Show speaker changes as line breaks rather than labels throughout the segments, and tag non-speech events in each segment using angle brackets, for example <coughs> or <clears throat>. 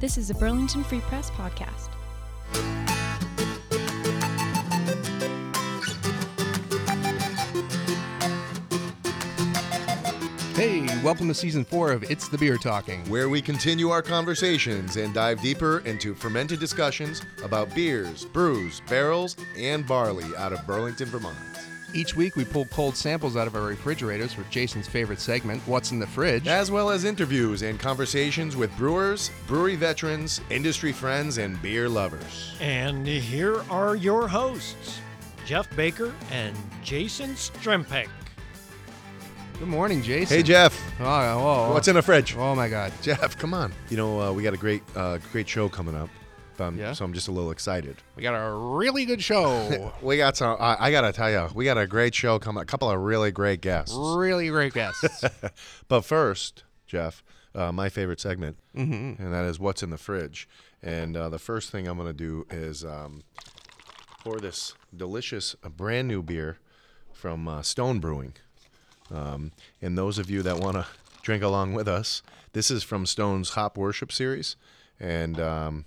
This is a Burlington Free Press podcast.
Hey, welcome to season four of It's the Beer Talking.
where we continue our conversations and dive deeper into fermented discussions about beers, brews, barrels, and barley out of Burlington, Vermont.
Each week we pull cold samples out of our refrigerators for Jason's favorite segment, What's in the Fridge?
As well as interviews and conversations with brewers, brewery veterans, industry friends, and beer lovers.
And here are your hosts, Jeff Baker and Jason Strempek.
Good morning, Jason.
Hey, Jeff.
Oh, whoa,
What's in the fridge?
Oh my God.
Jeff, come on. You know, uh, we got a great, uh, great show coming up.
Yeah?
So I'm just a little excited.
We got a really good show. <laughs>
We got some. I, I gotta tell you, we got a great show coming. A couple of really great guests.
really great <laughs> guests.
But first, Jeff, uh, my favorite segment, and that is what's in the fridge. And uh, the first thing I'm going to do is um, pour this delicious, uh, brand new beer from uh, Stone Brewing. Um, and those of you that want to drink along with us, this is from Stone's Hop Worship series. And um,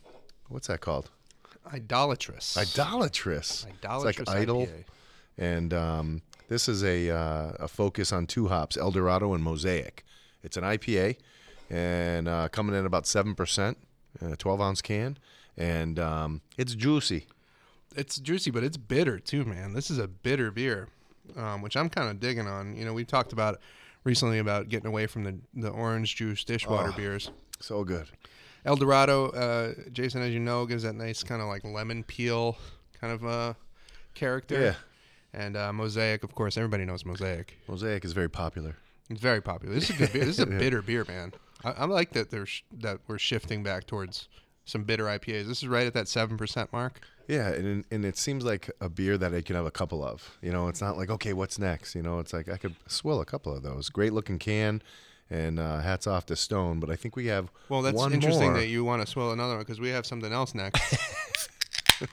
what's that called?
Idolatrous.
Idolatrous.
Idolatrous
It's like idol.
IPA.
And um, this is a, uh, a focus on two hops, El Dorado and Mosaic. It's an IPA and uh, coming in about 7%, a 12 ounce can. And um, it's juicy.
it's juicy, but it's bitter too, man. This is a bitter beer, um, which I'm kind of digging on. You know, we talked about recently about getting away from the, the orange juice dishwater
Oh.
beers.
So good.
El Dorado, uh, Jason, as you know, gives that nice kind of like lemon peel kind of uh, character.
Yeah.
And uh, Mosaic, of course, everybody knows Mosaic.
Mosaic is very popular.
It's very popular. This is a good beer. This is a <laughs> bitter beer, man. I, I like that there's that we're shifting back towards some bitter IPAs. This is right at that seven percent mark.
Yeah, and and it seems like a beer that I can have a couple of. You know, it's not like okay, what's next? You know, it's like I could swill a couple of those. Great looking can, and uh, hats off to Stone. But I think we have
Well, that's interesting
more.
that you want to swill another one because we have something else next. <laughs>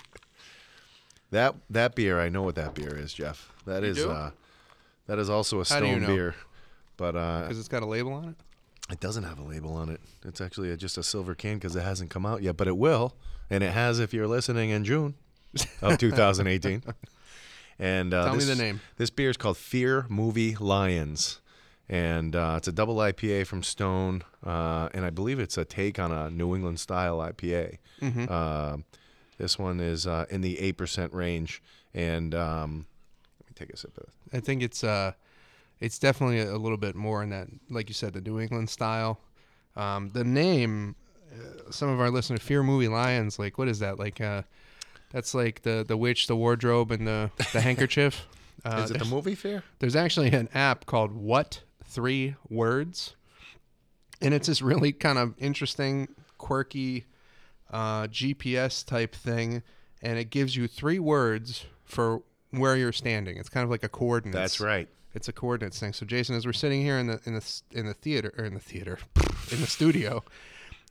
That that beer, I know what that beer is, Jeff. That
You
is uh, that is also a Stone
you know?
beer, but uh,
because it's got a label on it.
it doesn't have a label on it. It's actually a, just a silver can because it hasn't come out yet, but it will, and it has if you're listening in June of <laughs> 2018. and uh,
Tell me the name.
This beer is called Fear Movie Lions, and uh, it's a double IPA from Stone, uh, and I believe it's a take on a New England style IPA.
Mm-hmm.
Uh, this one is uh, in the eight percent range, and um, let me take a sip of it.
I think it's uh, it's definitely a little bit more in that, like you said, the New England style. Um, the name, uh, some of our listeners, Fear Movie Lions, like what is that? Like uh, that's like the the witch, the wardrobe, and the the <laughs> handkerchief. Uh,
is it the movie Fear?
There's actually an app called What Three Words, and it's this really kind of interesting, quirky uh, GPS type thing, and it gives you three words for where you're standing. It's kind of like a coordinates.
That's right.
It's a coordinates thing. So Jason, as we're sitting here in the in the in the theater or in the theater <laughs> in the studio,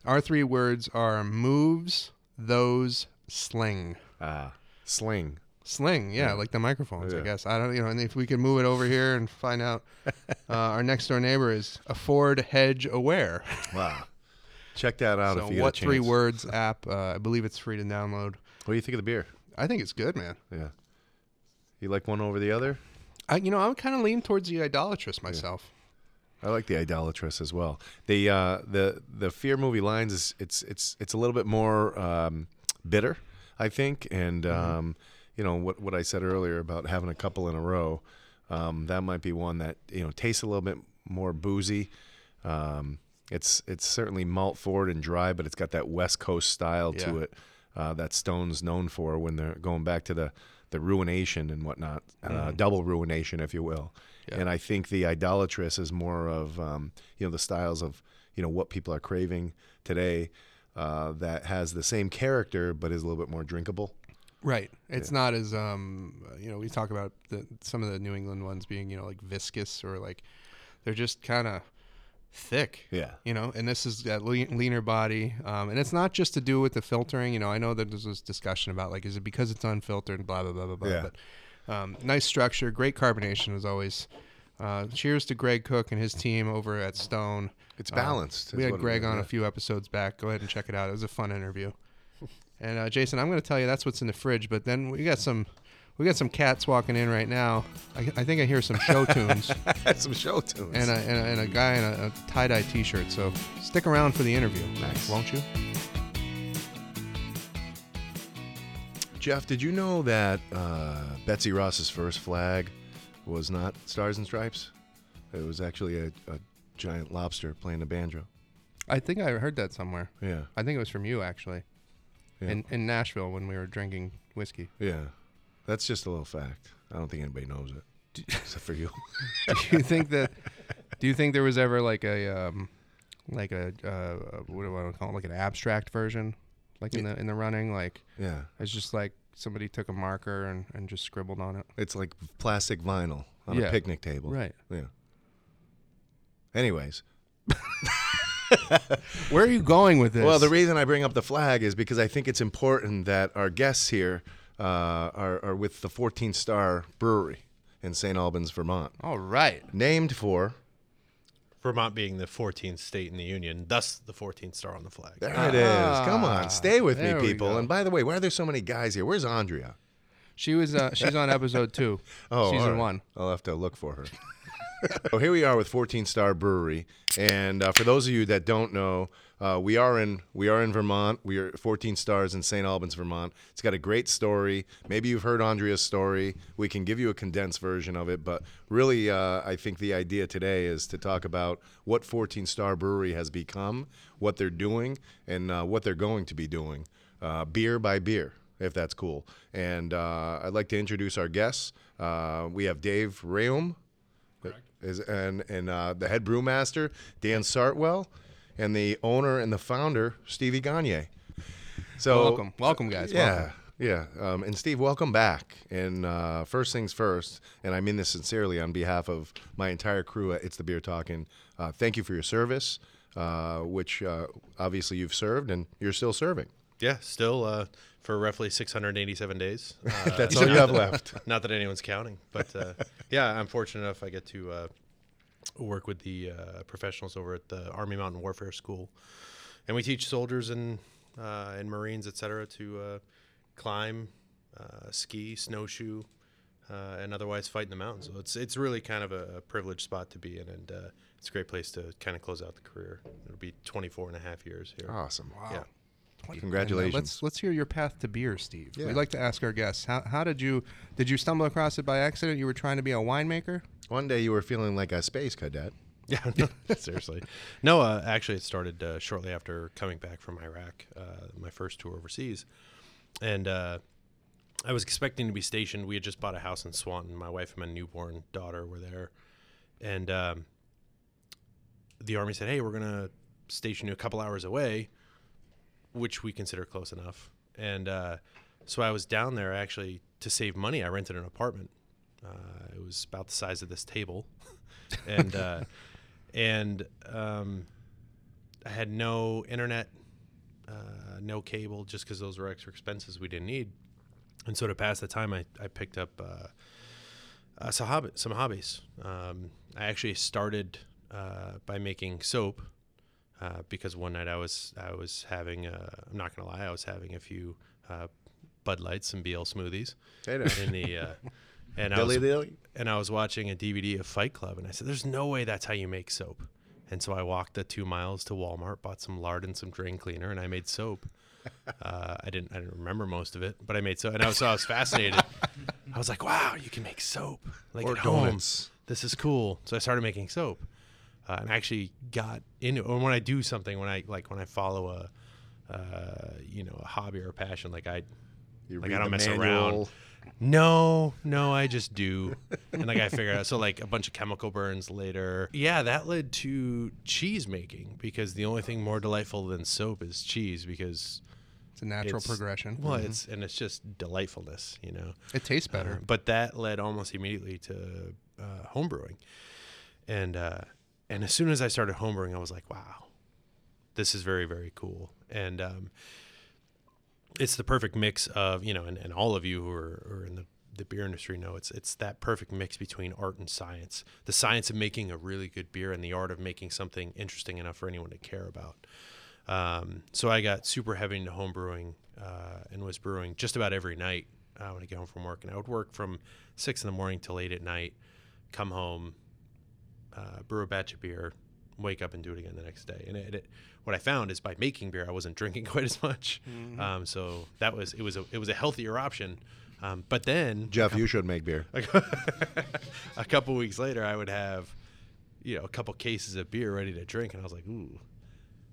our three words are moves, those, sling.
Ah, sling.
Sling, yeah, like the microphones, I guess. I don't, you know, and if we could move it over here and find out, <laughs> uh, our next door neighbor is Afford Hedge Aware. <laughs>
Wow. Check that out
so,
if you
what three words <laughs> app? Uh, I believe it's free to download.
What do you think of the beer?
I think it's good, man.
Yeah. You like one over the other?
I, you know, I'm kind of lean towards the idolatrous myself.
I like the idolatrous as well. The uh, the the fear movie lions is it's it's it's a little bit more um, bitter, I think, and um, you know what what I said earlier about having a couple in a row. Um, that might be one that you know tastes a little bit more boozy. Um, it's it's certainly malt forward and dry, but it's got that West Coast style to it uh, that Stone's known for when they're going back to the the ruination and whatnot, uh, double ruination, if you will.
Yeah.
And I think the idolatrous is more of um, you know the styles of you know what people are craving today uh, that has the same character but is a little bit more drinkable.
Right. It's not as um, you know, we talk about the, some of the New England ones being, you know, like viscous or like they're just kind of thick.
Yeah.
You know, and this is that lean, leaner body, um, and it's not just to do with the filtering. You know, I know that there's this discussion about like, is it because it's unfiltered and blah blah blah blah blah.
Yeah.
But um, nice structure, great carbonation as always. Uh, cheers to Greg Koch and his team over at Stone.
It's
Uh,
balanced.
we had Greg on a few episodes back. Go ahead and check it out. It was a fun interview. And uh, Jason, I'm going to tell you that's what's in the fridge. But then we got some, we got some cats walking in right now. I, I think I hear some show <laughs> tunes
some show tunes.
and a, and a, and a guy in a, a tie dye T-shirt. So stick around for the interview,
Nice.
won't you?
Jeff, did you know that uh, Betsy Ross's first flag was not Stars and Stripes? It was actually a, a giant lobster playing the banjo.
I think I heard that somewhere.
Yeah,
I think it was from you actually,
yeah,
in in Nashville when we were drinking whiskey.
yeah. That's just a little fact. I don't think anybody knows it <laughs> except for you. <laughs>
do you think that? Do you think there was ever like a um, like a uh, what do I want to call it? Like an abstract version, like in the in the running, like
yeah,
it's just like somebody took a marker and, and just scribbled on it.
it's like plastic vinyl on
Yeah.
a picnic table.
Right.
Yeah. Anyways, <laughs> <laughs>
Where are you going with this?
Well, the reason I bring up the flag is because I think it's important that our guests here uh, are, are with the 14 Star Brewery in St. Albans, Vermont,
All right.
named for.
Vermont being the 14th state in the union, thus the 14th star on the flag.
There it is. Come
Ah,
on, stay with me,
there we
people.
go.
And by the way, why are there so many guys here? Where's Andrea?
She was uh, she's on episode two, <laughs>
Oh,
season
all right.
one.
I'll have to look for her. <laughs> so here we are with 14 Star Brewery, and uh, for those of you that don't know, uh, we are in we are in Vermont. We are 14 Stars in St. Albans, Vermont. It's got a great story. Maybe you've heard Andrea's story. We can give you a condensed version of it, but really, uh, I think the idea today is to talk about what 14 Star Brewery has become, what they're doing, and uh, what they're going to be doing, uh, beer by beer if that's cool. And uh, I'd like to introduce our guests. Uh, we have Dave Reum, is and and uh, the head brewmaster Dan Sartwell, and the owner and the founder Stevie Gagner. So
welcome, welcome, guys.
Yeah.
Welcome.
Yeah, um, and Steve, welcome back. And uh, first things first, and I mean this sincerely on behalf of my entire crew at It's the Beer Talking. Uh, thank you for your service, uh, which uh, obviously you've served and you're still serving.
Yeah, still uh, for roughly 687 days. <laughs> Uh,
That's all you have left. <laughs>
Not that anyone's counting, but uh, <laughs> yeah, I'm fortunate enough I get to uh, work with the uh, professionals over at the Army Mountain Warfare School, and we teach soldiers and uh, and Marines, et cetera, to uh, climb, uh, ski, snowshoe, uh, and otherwise fight in the mountains. So it's it's really kind of a, a privileged spot to be in, and uh, it's a great place to kind of close out the career. It'll be 24 and a half years here.
Awesome.
Wow.
Yeah.
Congratulations.
Uh, let's let's hear your path to beer, Steve.
Yeah.
We'd like to ask our guests how how did you did you stumble across it by accident? You were trying to be a winemaker.
One day you were feeling like a space cadet.
Yeah, <laughs> no, seriously. No, uh, actually, it started uh, shortly after coming back from Iraq, uh, my first tour overseas, and uh, I was expecting to be stationed. We had just bought a house in Swanton. My wife and my newborn daughter were there, and um, the army said, "Hey, we're gonna station you a couple hours away," which we consider close enough. And uh, so I was down there actually to save money. I rented an apartment. Uh, it was about the size of this table, <laughs> and uh, and um, I had no internet, uh, no cable, just because those were extra expenses we didn't need. And so to pass the time, I, I picked up uh, uh, some, hobby, some hobbies. Um, I actually started by making soap uh, because one night I was I was having uh, I'm not gonna lie I was having a few uh, Bud Lights and BL smoothies
Hey
in the uh, <laughs> and I was
Dilly
and I was watching a DVD of Fight Club, and I said, "There's no way that's how you make soap." And so I walked the two miles to Walmart, bought some lard and some drain cleaner, and I made soap. <laughs> Uh, I didn't, I didn't remember most of it, but I made soap, and I was, so I was fascinated. <laughs> I was like, "Wow, you can make soap like
Or
at home. This is cool." So I started making soap, uh, and I actually got into. Or when I do something, when I like when I follow a, uh, you know, a hobby or a passion, like I
You
Like, I don't mess around. no, no, I just do. And like I figure out so like a bunch of chemical burns later. Yeah, that led to cheese making because the only thing more delightful than soap is cheese because
It's a natural
it's-
progression.
Well, it's and it's just delightfulness, you know.
it tastes better.
Uh, but that led almost immediately to uh, homebrewing, and uh, and as soon as I started homebrewing, I was like, wow, this is very very cool, and um, it's the perfect mix of you know, and, and all of you who are, are in the the beer industry know, it's it's that perfect mix between art and science. The science of making a really good beer and the art of making something interesting enough for anyone to care about. Um, so I got super heavy into home brewing uh, and was brewing just about every night uh, when I get home from work. And I would work from six in the morning till late at night, come home, uh, brew a batch of beer, wake up and do it again the next day. And it, it, what I found is by making beer, I wasn't <laughs> drinking quite as much. Um, so that was it was a it was a healthier option. Um, but then
Jeff, you should make beer. <laughs>
a couple weeks later, I would have you know a couple cases of beer ready to drink, and I was like, ooh,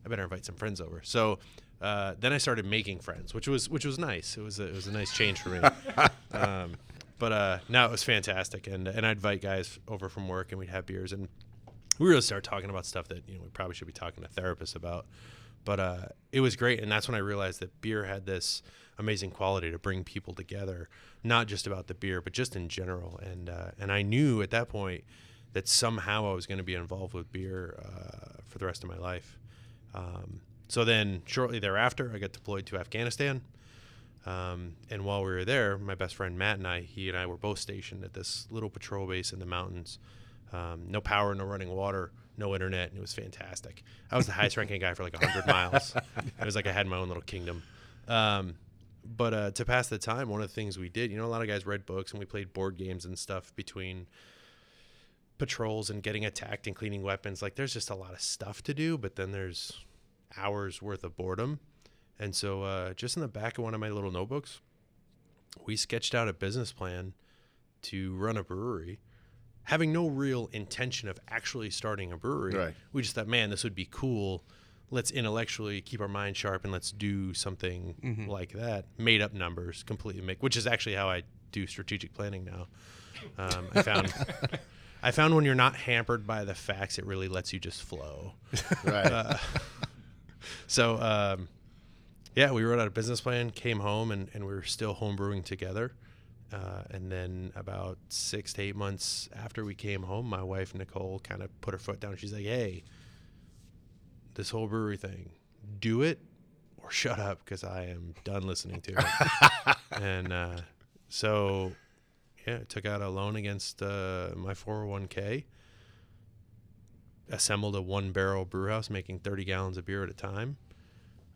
I better invite some friends over. So. Uh, then I started making friends, which was which was nice. It was a, it was a nice change for me. <laughs> um, but uh, now it was fantastic, and and I'd invite guys over from work, and we'd have beers, and we really started talking about stuff that you know we probably should be talking to therapists about. But uh, it was great, and that's when I realized that beer had this amazing quality to bring people together, not just about the beer, but just in general. And uh, and I knew at that point that somehow I was going to be involved with beer uh, for the rest of my life. Um, so then, shortly thereafter, I got deployed to Afghanistan. Um, and while we were there, my best friend Matt and I, he and I were both stationed at this little patrol base in the mountains. Um, no power, no running water, no internet, and it was fantastic. I was the highest ranking guy for like 100 <laughs> miles. It was like I had my own little kingdom. Um, but uh, to pass the time, one of the things we did, you know, a lot of guys read books and we played board games and stuff between patrols and getting attacked and cleaning weapons. Like there's just a lot of stuff to do, but then there's hours worth of boredom. And so, uh, just in the back of one of my little notebooks, we sketched out a business plan to run a brewery, having no real intention of actually starting a brewery.
Right.
We just thought, man, this would be cool. Let's intellectually keep our mind sharp and let's do something like that. Made up numbers, completely make, which is actually how I do strategic planning now. Um, I found. <laughs> I found when you're not hampered by the facts, it really lets you just flow.
Right. <laughs>
So, um, yeah, we wrote out a business plan, came home, and, and we were still homebrewing together. Uh, and then about six to eight months after we came home, my wife Nicole kind of put her foot down. She's like, "Hey, this whole brewery thing, do it or shut up, because I am done listening to it." <laughs> and uh, so, yeah, took out a loan against uh, my 401k. Assembled a one barrel brew house making 30 gallons of beer at a time.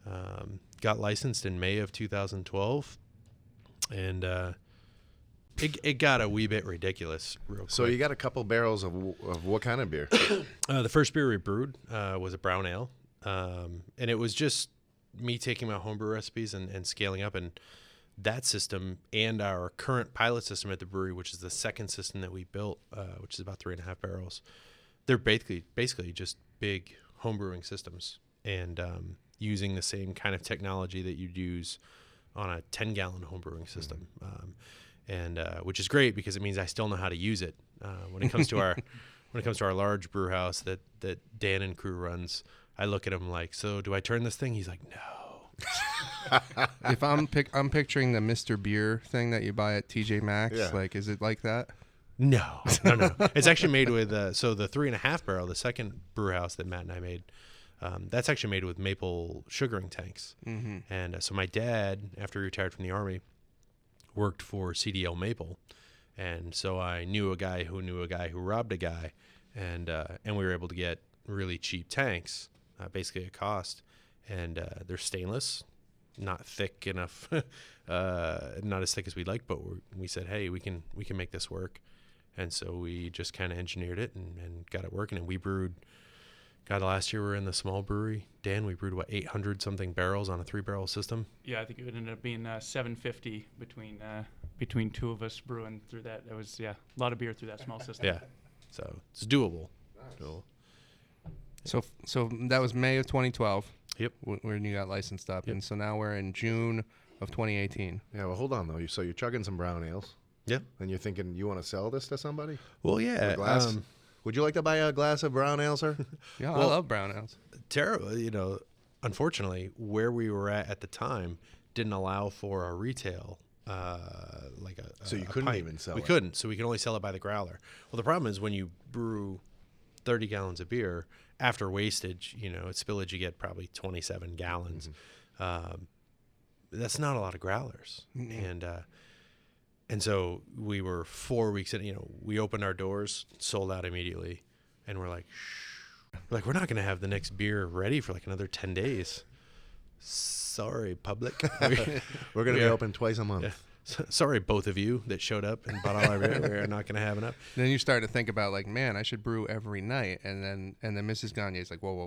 Um, got licensed in May of 2012, and uh, it, it got a wee bit ridiculous real quick.
so you got a couple barrels of, of what kind of beer? <coughs>
Uh, the first beer we brewed uh, was a brown ale, um, and it was just me taking my homebrew recipes and, and scaling up. And that system and our current pilot system at the brewery, which is the second system that we built, uh, which is about three and a half barrels, they're basically basically just big homebrewing systems and um, using the same kind of technology that you'd use on a 10 gallon home brewing system. Um, and uh, which is great because it means I still know how to use it uh, when it comes to our <laughs> when it comes to our large brew house that that Dan and crew runs. I look at him like, so do I turn this thing? He's like, no. <laughs>
if I'm pic- I'm picturing the Mr. Beer thing that you buy at TJ Maxx.
Yeah.
Like, is it like that?
No, no, no. no. <laughs> it's actually made with uh, so the three and a half barrel, the second brew house that Matt and I made. Um, that's actually made with maple sugaring tanks. Mm-hmm. And uh, so my dad, after he retired from the army, worked for CDL Maple, and so I knew a guy who knew a guy who robbed a guy, and uh, and we were able to get really cheap tanks, uh, basically at cost, and uh, they're stainless, not thick enough, <laughs> uh, not as thick as we'd like, but we're, we said, hey, we can we can make this work, and so we just kind of engineered it and, and got it working, and we brewed. God, last year we were in the small brewery. Dan, we brewed what 800 something barrels on a three barrel system.
Yeah, I think it would end up being uh, 750 between uh, between two of us brewing through that. That was yeah, a lot of beer through that small system.
Yeah, so it's doable. Doable.
So so that was May of 2012.
Yep.
wh- When you got licensed up,
Yep.
and so now we're in June of 2018.
yeah, well, hold on though. You So you're chugging some brown ales,
Yeah.
and you're thinking you want to sell this to somebody?
Well, yeah.
Glass?
Um,
Would you like to buy a glass of brown ale, sir? <laughs>
Yeah, I love brown ales.
terrible. You know, unfortunately, where we were at at the time didn't allow for a retail. Uh, like a
So you
a
couldn't
pint.
even sell
We
it.
couldn't, so we could only sell it by the growler. Well, the problem is when you brew thirty gallons of beer after wastage, you know, at spillage, you get probably twenty-seven gallons.
Mm-hmm.
Um, that's not a lot of growlers, and uh, and so we were four weeks in. You know, we opened our doors, sold out immediately, and we're like, Shh. Like, we're not gonna have the next beer ready for like another ten days. Sorry, public. <laughs> We-
We're gonna
we
be
are-
open twice a month.
yeah. So- Sorry, both of you that showed up and bought all our beer. We're not gonna have enough.
Then you start to think about like, man, I should brew every night, and then and then Mrs. Gagner is like, whoa, whoa,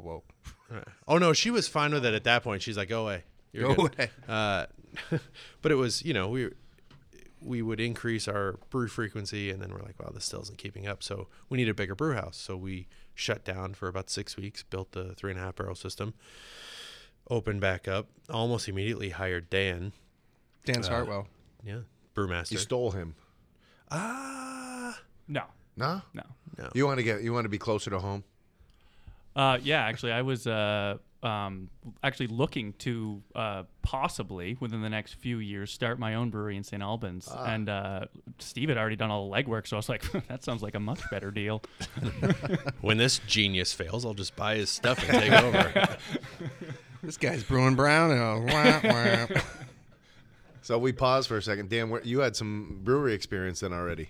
whoa,
Oh no, she was fine with it at that point. She's like, "Go away, You're
Go
good."
away.
Uh, <laughs> but it was, you know, we we would increase our brew frequency, and then we're like, "Wow, this still isn't keeping up." So we need a bigger brew house. So we shut down for about six weeks, built the three and a half barrel system, opened back up, almost immediately hired Dan,
Dan
Uh,
Hartwell.
yeah, brewmaster.
You stole him.
ah,
No,
No.
no.
no,
You want to get you want to be closer to home.
Uh, yeah, actually, I was uh, um, actually looking to uh, possibly within the next few years start my own brewery in St. Albans, and uh, Steve had already done all the legwork, so I was like, <laughs> that sounds like a much better deal. <laughs>
when this genius fails, I'll just buy his stuff and take over. <laughs>
This guy's brewing brown. And wah, wah.
So we pause for a second. Dan, you had some brewery experience then already.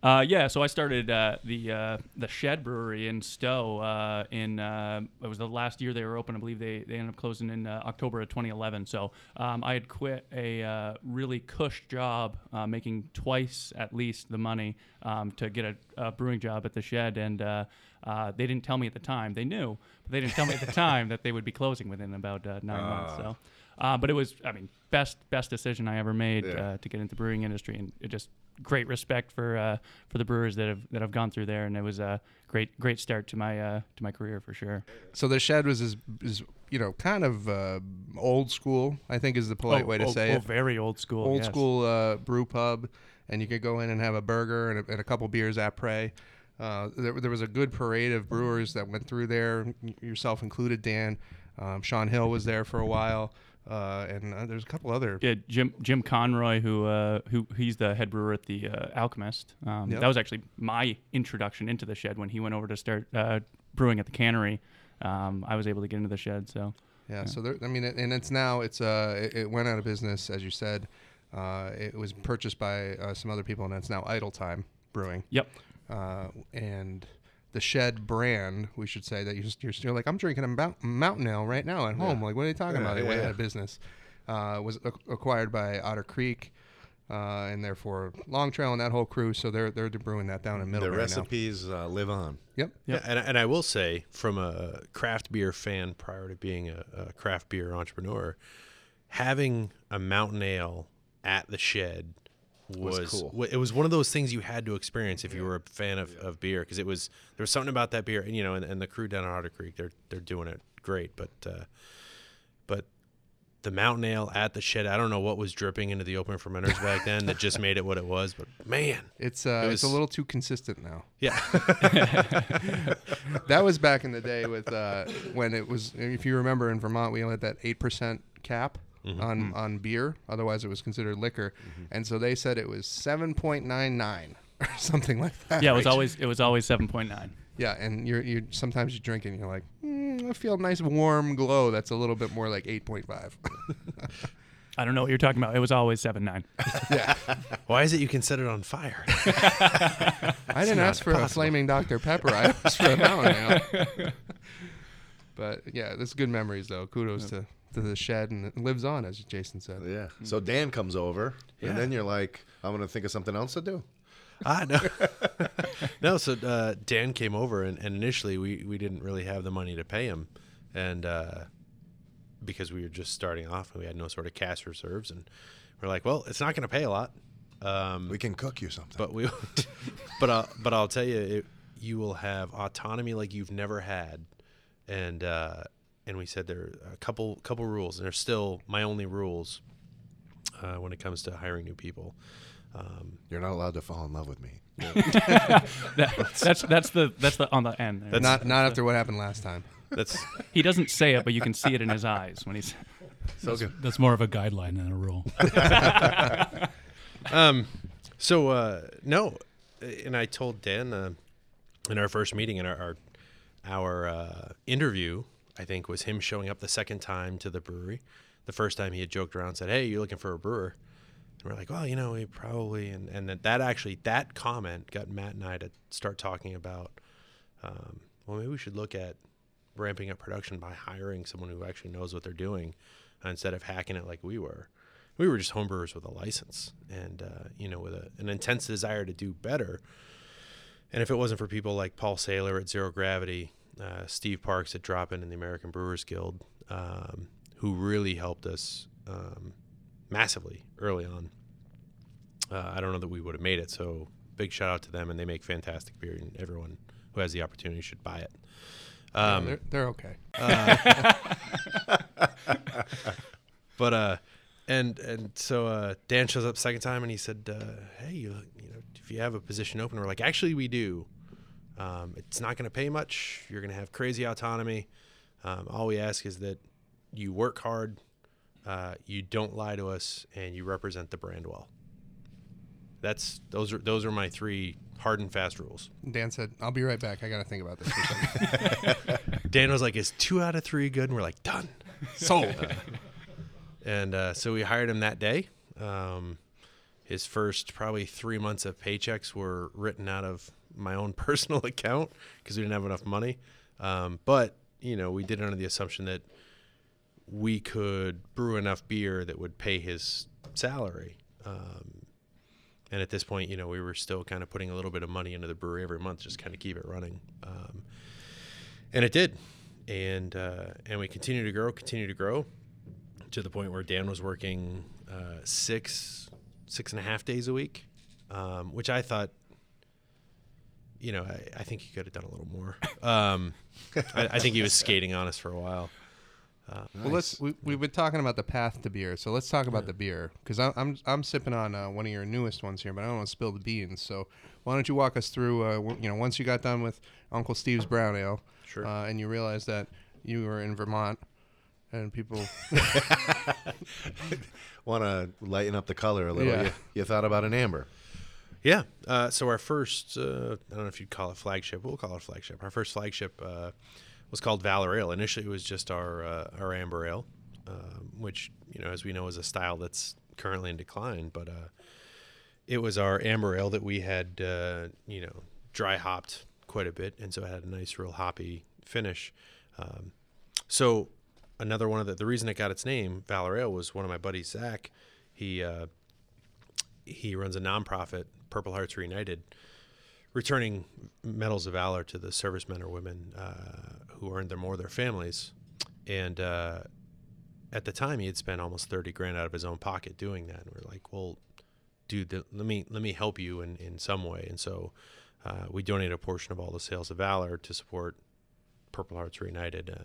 Uh, yeah, so I started uh, the uh, the Shed Brewery in Stowe uh, in uh, it was the last year they were open. I believe they, they ended up closing in uh, October of 2011. So um, I had quit a uh, really cush job, uh, making twice at least the money um, to get a, a brewing job at the Shed, and uh, uh, they didn't tell me at the time. They knew, but they didn't tell me at the <laughs> time that they would be closing within about uh, nine months. So. Uh, but it was, I mean, best best decision I ever made
Yeah.
uh, to get into the brewing industry, and it just great respect for uh, for the brewers that have that have gone through there, and it was a great great start to my uh, to my career for sure.
So the shed was is, is you know kind of uh, old school. I think is the polite way to
oh,
say
oh,
it.
very old school.
old
yes.
school uh, brew pub, and you could go in and have a burger and a, and a couple beers at Prey. Uh, there, there was a good parade of brewers that went through there, yourself included, Dan. Um, Shaun Hill was there for a while, uh, and uh, there's a couple other.
Yeah, Jim Jim Conroy, who uh, who he's the head brewer at the uh, Alchemist. Um,
Yep.
That was actually my introduction into the shed when he went over to start uh, brewing at the cannery. Um, I was able to get into the shed, so
Yeah, so there, I mean, it, and it's now it's uh, it, it went out of business as you said. Uh, it was purchased by uh, some other people, and it's now Idletyme Brewing.
yep.
uh, and the Shed brand, we should say that you're, you're still like, I'm drinking a mount, mountain ale right now at home. Like, what are you talking
Yeah,
about? They
yeah,
went
yeah.
out of business. Uh, was ac- acquired by Otter Creek, uh, and therefore Long Trail and that whole crew. So they're they're brewing that down in
The
Middlebury now.
The recipes uh, live on.
Yep.
Yep.
Yeah, and, and I will say, from a craft beer fan prior to being a, a craft beer entrepreneur, having a mountain ale at the shed
Was
was,
cool.
wa- it was one of those things you had to experience if you were a fan of, of beer because it was there was something about that beer and you know and, and the crew down at Otter Creek they're they're doing it great but uh, but the mountain ale at the shed I don't know what was dripping into the open fermenters back then that just made it what it was but man
It's uh,
It
it's a little too consistent now.
yeah <laughs>
That was back in the day with uh, when it was. If you remember, in Vermont, we only had that eight percent cap
Mm-hmm.
on on beer. Otherwise, it was considered liquor, and so they said it was seven point nine nine <laughs> or something like that.
Yeah, it was always it was always seven point nine.
Yeah, and you're you sometimes you drink and you're like, mm, I feel a nice warm glow. That's a little bit more like eight point five. <laughs>
I don't know what you're talking about. It was always seven nine. <laughs>
yeah,
why is it you can set it on fire
I didn't ask for a flaming Dr Pepper. I asked for a mountain ale. but yeah, that's good memories though. Kudos to, to the shed and it lives on, as Jason said.
Yeah. So Dan comes over,
Yeah.
and then you're like, I'm gonna think of something else to do.
Ah, no. <laughs> <laughs> no, so uh, Dan came over, and, and initially we, we didn't really have the money to pay him. And uh, because we were just starting off and we had no sort of cash reserves. And we're like, well, it's not going to pay a lot. Um,
We can cook you something.
but we, <laughs> but uh, but I'll tell you, it, you will have autonomy like you've never had, and uh, and we said there are a couple couple rules, and they're still my only rules uh, when it comes to hiring new people. Um,
you're not allowed to fall in love with me. <laughs>
That, that's that's the that's the on the end. there.
Not not after what happened last time.
that's <laughs>
he doesn't say it, but you can see it in his eyes when he's. <laughs>
So good.
That's more of a guideline than a rule.
um, so uh, no, and I told Dan uh, in our first meeting in our our, our uh, interview, I think was him showing up the second time to the brewery. The first time he had joked around, and said, "Hey, you're looking for a brewer." And we're like, well, you know, we probably and and that, that actually that comment got Matt and I to start talking about. Um, well, maybe we should look at ramping up production by hiring someone who actually knows what they're doing uh, instead of hacking it like we were. We were just homebrewers with a license and uh, you know with a, an intense desire to do better. And if it wasn't for people like Paul Sayler at Zero Gravity, uh, Steve Parkes at Drop In in the American Brewers Guild, um, who really helped us um, massively early on, uh, I don't know that we would have made it. So big shout out to them, and they make fantastic beer, and everyone who has the opportunity should buy it. Um,
they're, they're okay. <laughs>
But uh, and and so uh, Dan shows up second time and he said, uh, "Hey, you, you know, if you have a position open, we're like, actually, we do. Um, it's not going to pay much. You're going to have crazy autonomy. Um, all we ask is that you work hard, uh, you don't lie to us, and you represent the brand well. That's those are those are my three hard and fast rules.
Dan said, "I'll be right back. I got to think about this for a second." <laughs>
Dan was like, "Is two out of three good?" And we're like, "Done, sold." <laughs> and uh, so we hired him that day. Um, his first probably three months of paychecks were written out of my own <laughs> personal account because we didn't have enough money. Um, but you know, we did it under the assumption that we could brew enough beer that would pay his salary. Um, and at this point, you know, we were still kind of putting a little bit of money into the brewery every month, just kind of keep it running. Um, and it did, and uh, and we continued to grow, continue to grow, to the point where Dan was working uh, six six and a half days a week, um, which I thought, you know, I, I think he could have done a little more. Um, I, I think he was skating on us for a while.
Well, let's. We, we've been talking about the path to beer, so let's talk about the beer because I'm, I'm I'm sipping on uh, one of your newest ones here, but I don't want to spill the beans. So why don't you walk us through? Uh, w- you know, once you got done with Uncle Steve's Brown Ale,
Sure.
uh, and you realized that you were in Vermont, and people. <laughs> <laughs>
Want to lighten up the color a little?
Yeah.
You, you thought about an amber.
Yeah. Uh, so our first, uh, I don't know if you'd call it flagship. We'll call it flagship. Our first flagship uh, was called Valor Ale. Initially, it was just our uh, our amber ale, um, which you know, as we know, is a style that's currently in decline. But uh, it was our amber ale that we had, uh, you know, dry hopped quite a bit, and so it had a nice, real hoppy finish. Um, so another one of the the reason it got its name, Valor Ale, was one of my buddies, Zach. He uh, he runs a nonprofit, Purple Hearts Reunited, returning medals of valor to the servicemen or women uh, who earned them or their families. And uh, at the time, he had spent almost thirty grand out of his own pocket doing that. And we're like, well, dude, let me let me help you in, in some way. And so uh, we donated a portion of all the sales of valor to support Purple Hearts Reunited, uh,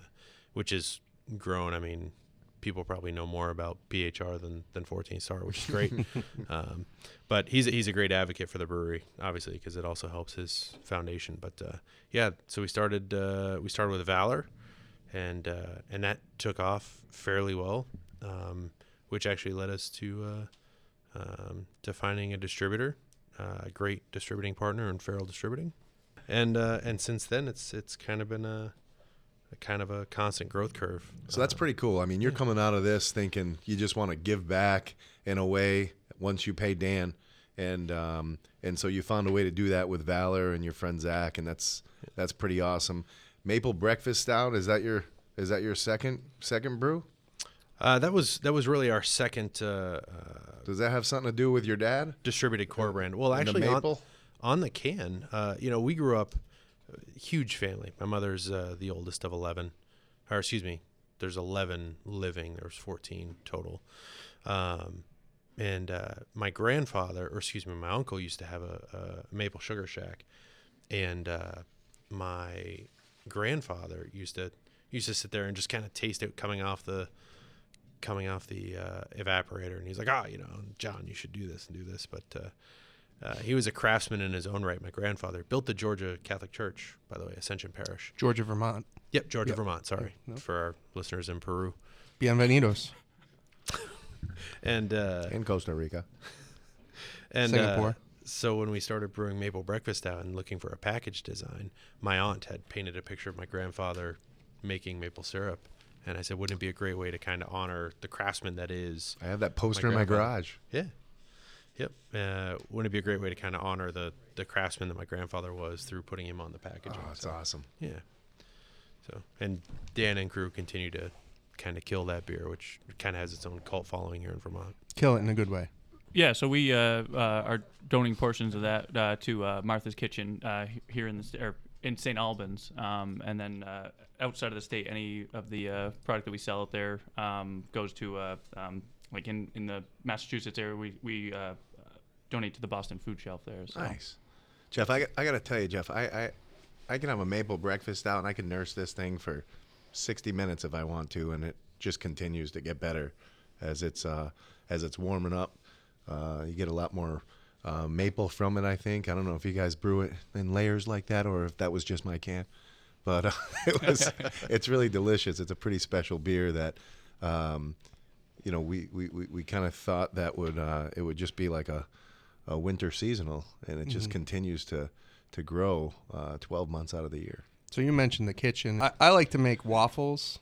which is grown. I mean, people probably know more about PHR than than 14 Star, which is great. <laughs> um, but he's a, he's a great advocate for the brewery, obviously, because it also helps his foundation. But uh, yeah, so we started uh, we started with Valor, and uh, and that took off fairly well, um, which actually led us to uh, um, to finding a distributor, uh, a great distributing partner in Farrell Distributing, and uh, and since then it's it's kind of been a, a kind of a constant growth curve.
So that's pretty cool. I mean, you're coming out of this thinking you just want to give back in a way once you pay Dan, and um, and so you found a way to do that with Valor and your friend Zach, and that's that's pretty awesome. Maple Breakfast Stout is that your is that your second second brew?
Uh, that was that was really our second uh, uh,
Does that have something to do with your dad?
distributed core brand. Well, actually, on, on the can, uh, you know, we grew up huge family. My mother's uh, the oldest of eleven, or excuse me, there's eleven living. There's fourteen total, um, and uh, my grandfather, or excuse me, my uncle used to have a, a maple sugar shack, and uh, my grandfather used to used to sit there and just kind of taste it coming off the coming off the uh, evaporator, and he's like, "Ah, you know, John, you should do this and do this." But uh, uh, he was a craftsman in his own right. My grandfather built the Georgia Catholic Church, by the way, Ascension Parish.
Georgia, Vermont.
Yep, Georgia,
Yep.
Vermont. Sorry
no.
for our listeners in Peru.
Bienvenidos. <laughs>
And uh,
In Costa Rica.
and uh,
Singapore.
so when we started brewing maple breakfast out and looking for a package design, my aunt had painted a picture of my grandfather making maple syrup, and I said, "Wouldn't it be a great way to kind of honor the craftsman that is?"
I have that poster in my garage.
Yeah. Yep. Uh, wouldn't it be a great way to kind of honor the the craftsman that my grandfather was through putting him on the packaging?
Oh, that's
So,
awesome.
Yeah. So and Dan and crew continue to kind of kill that beer, which kind of has its own cult following here in Vermont.
Kill it in a good way.
Yeah, so we uh, uh, are donating portions of that uh, to uh, Martha's Kitchen uh, here in the st- or in St. Albans, um, and then uh, outside of the state, any of the uh, product that we sell out there um, goes to uh, um, like in, in the Massachusetts area, we we uh, donate to the Boston Food Shelf there. So.
Nice, Jeff. I, got- I got to tell you, Jeff. I, I I can have a maple breakfast out, and I can nurse this thing for sixty minutes if I want to, and it just continues to get better as it's uh, as it's warming up. Uh, you get a lot more uh, maple from it. I think. I don't know if you guys brew it in layers like that, or if that was just my can. But uh, <laughs> it was. <laughs> it's really delicious. It's a pretty special beer that. Um, you know, we, we, we, we kind of thought that would uh, it would just be like a, a winter seasonal, and it just continues to to grow uh, 12 months out of the year.
So you mentioned the kitchen. I, I like to make waffles,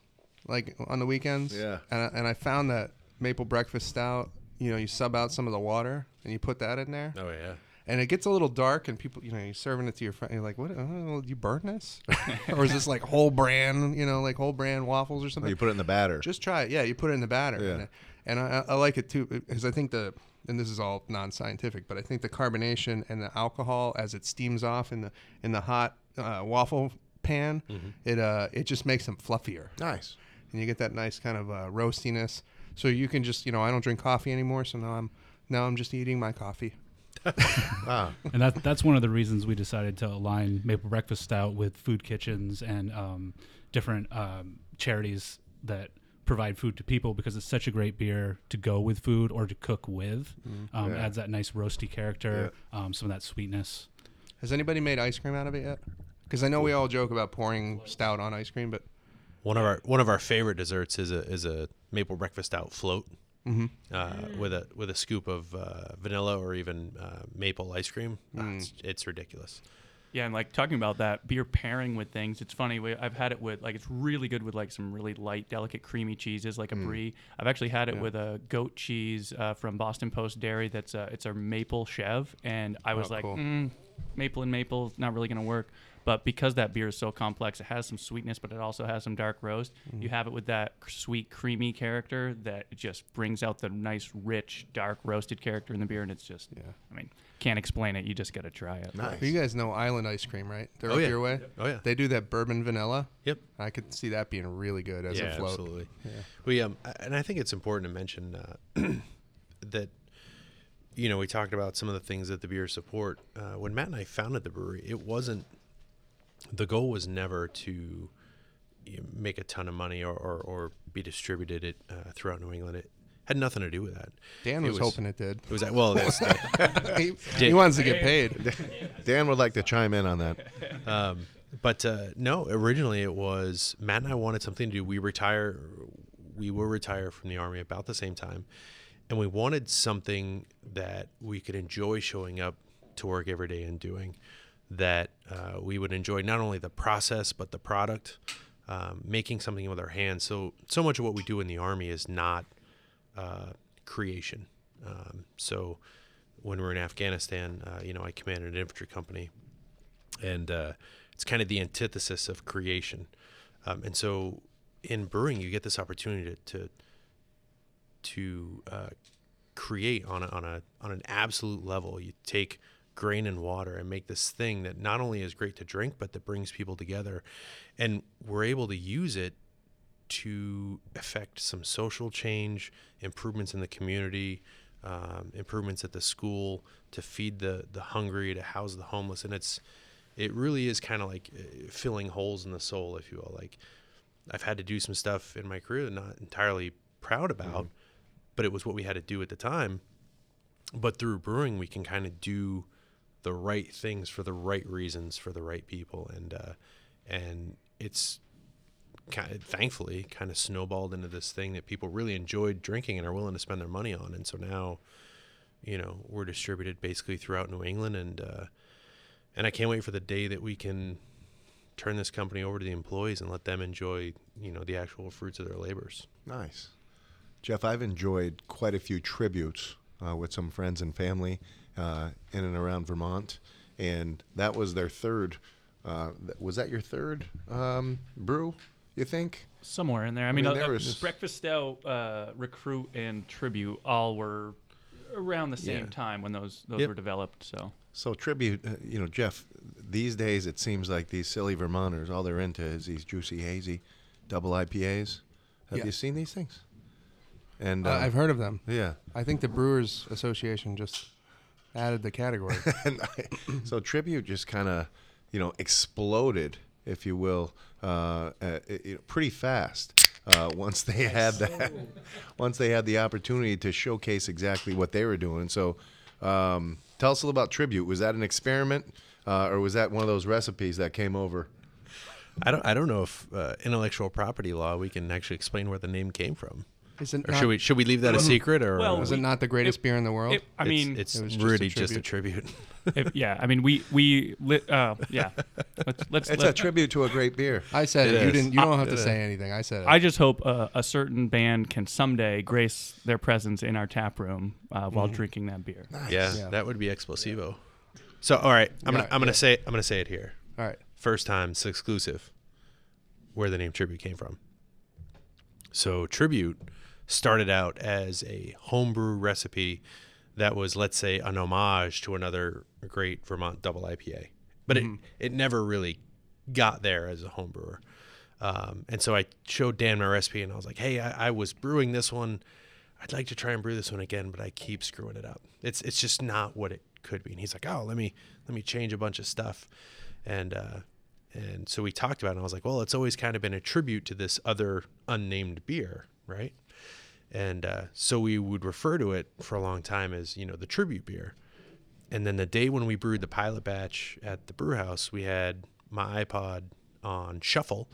like on the weekends.
Yeah.
And I, and I found that maple breakfast stout. You know, you sub out some of the water and you put that in there,
Oh yeah.
And it gets a little dark. And people, you know, you're serving it to your friend. You're like, "What? Oh, you burn this? <laughs> or is this like whole brand? You know, like whole brand waffles or something?"
you put it in the batter.
Just try it. Yeah, you put it in the batter.
Yeah.
And, and I, I like it too because I think the and this is all non-scientific, but I think the carbonation and the alcohol as it steams off in the in the hot uh, waffle pan, it uh it just makes them fluffier,
nice.
and you get that nice kind of uh, roastiness. So you can just you know I don't drink coffee anymore, so now I'm now I'm just eating my coffee. <laughs>
Ah,
and that that's one of the reasons we decided to align Maple Breakfast Stout with food kitchens and um, different um, charities that provide food to people because it's such a great beer to go with food or to cook with. Um,
Yeah.
Adds that nice roasty character, um, some of that sweetness.
Has anybody made ice cream out of it yet? Because I know we all joke about pouring stout on ice cream, but
One of our one of our favorite desserts is a is a maple breakfast out float uh, with a with a scoop of uh, vanilla or even uh, maple ice cream. Ah, it's, it's ridiculous.
Yeah, and like talking about that beer pairing with things, it's funny. we- I've had it with like it's really good with like some really light, delicate, creamy cheeses like a brie. I've actually had it with a goat cheese uh, from Boston Post Dairy. That's a, it's a maple chev, and I was
Oh,
like,
cool.
mm, maple and maple, not really gonna work. But because that beer is so complex, it has some sweetness, but it also has some dark roast. You have it with that sweet, creamy character that just brings out the nice, rich, dark roasted character in the beer, and it's just,
Yeah.
I mean, can't explain it. You just got to try it.
nice.
you guys know Island ice cream, right? They're
Oh,
up
yeah.
your way.
Oh, yeah.
They do that bourbon vanilla.
Yep.
I could see that being really good as
yeah,
a float.
absolutely. Yeah. We um, and I think it's important to mention uh, <clears throat> that you know we talked about some of the things that the beer support. Uh, when Matt and I founded the brewery, it wasn't the goal was never to make a ton of money or, or, or be distributed it uh, throughout New England. It had nothing to do with that.
Dan
It
was, hoping it did.
It was that well. That's, <laughs>
he, <laughs> he wants to get paid. <laughs>
Dan would like to chime in on that.
Um, but uh, no, originally it was Matt and I wanted something to do. We retire, we will retire from the army about the same time, and we wanted something that we could enjoy showing up to work every day and doing. That uh, we would enjoy not only the process but the product, um, making something with our hands. So so much of what we do in the army is not uh, creation. Um, so when we were in Afghanistan, uh, you know, I commanded an infantry company, and uh, it's kind of the antithesis of creation. Um, and so in brewing, you get this opportunity to to, to uh, create on a, on a on an absolute level. You take grain and water and make this thing that not only is great to drink, but that brings people together, and we're able to use it to affect some social change, improvements in the community, um, improvements at the school, to feed the the hungry, to house the homeless, and it's it really is kind of like uh, filling holes in the soul, if you will. Like I've had to do some stuff in my career that I'm not entirely proud about, but it was what we had to do at the time. But through brewing, we can kind of do the right things for the right reasons for the right people, and uh, and it's kind of, thankfully kind of snowballed into this thing that people really enjoyed drinking and are willing to spend their money on. And so now, you know, we're distributed basically throughout New England, and uh, and I can't wait for the day that we can turn this company over to the employees and let them enjoy, you know, the actual fruits of their labors.
Nice. Jeff, I've enjoyed quite a few tributes uh, with some friends and family uh, in and around Vermont, and that was their third. Uh, th- was that your third um, brew? You think?
Somewhere in there. I mean,
mean,
uh,
there
uh,
was-
breakfast stout, uh, recruit, and tribute all were around the same
Yeah.
time when those those
Yep.
were developed. So
So tribute, uh, you know, Jeff. These days, it seems like these silly Vermonters, all they're into is these juicy hazy double IPAs. Have
Yeah.
you seen these things? And
Uh,
uh,
I've heard of them.
yeah.
I think the Brewers Association just added the category. <laughs>
and I, so tribute just kind of you know exploded if you will uh, uh, you know, pretty fast uh, once they had that once they had the opportunity to showcase exactly what they were doing so um, tell us a little about tribute was that an experiment uh, or was that one of those recipes that came over
I don't I don't know if uh, intellectual property law we can actually explain where the name came from.
Is it
Or
not,
should we should we leave that a secret or
Well,
was it
we-
not the greatest
it-
beer in the world?
it, I mean,
it's,
It was just a
really just a tribute. <laughs>
if, yeah. I mean, we we li- uh, yeah. Let's let's.
it's
let-
a tribute to a great beer
I said
It
it. You
is.
didn't. You don't have to say anything. I said it.
I just hope uh, a certain band can someday grace their presence in our tap room uh, while drinking that beer.
yeah,
Yeah.
that would be explosivo. So all right, I'm
Yeah,
gonna I'm gonna say I'm gonna say it here.
All right.
First time it's exclusive. Where the name Tribute came from. So Tribute started out as a homebrew recipe that was, let's say, an homage to another great Vermont double IPA, but it it never really got there as a homebrewer. Um, and so I showed Dan my recipe, and I was like, "Hey, I, I was brewing this one. I'd like to try and brew this one again, but I keep screwing it up. It's it's just not what it could be." And he's like, "Oh, let me let me change a bunch of stuff," and uh, and so we talked about it. And I was like, "Well, it's always kind of been a tribute to this other unnamed beer, right?" And uh, so we would refer to it for a long time as you know the tribute beer. And then the day when we brewed the pilot batch at the brew house, we had my iPod on shuffle,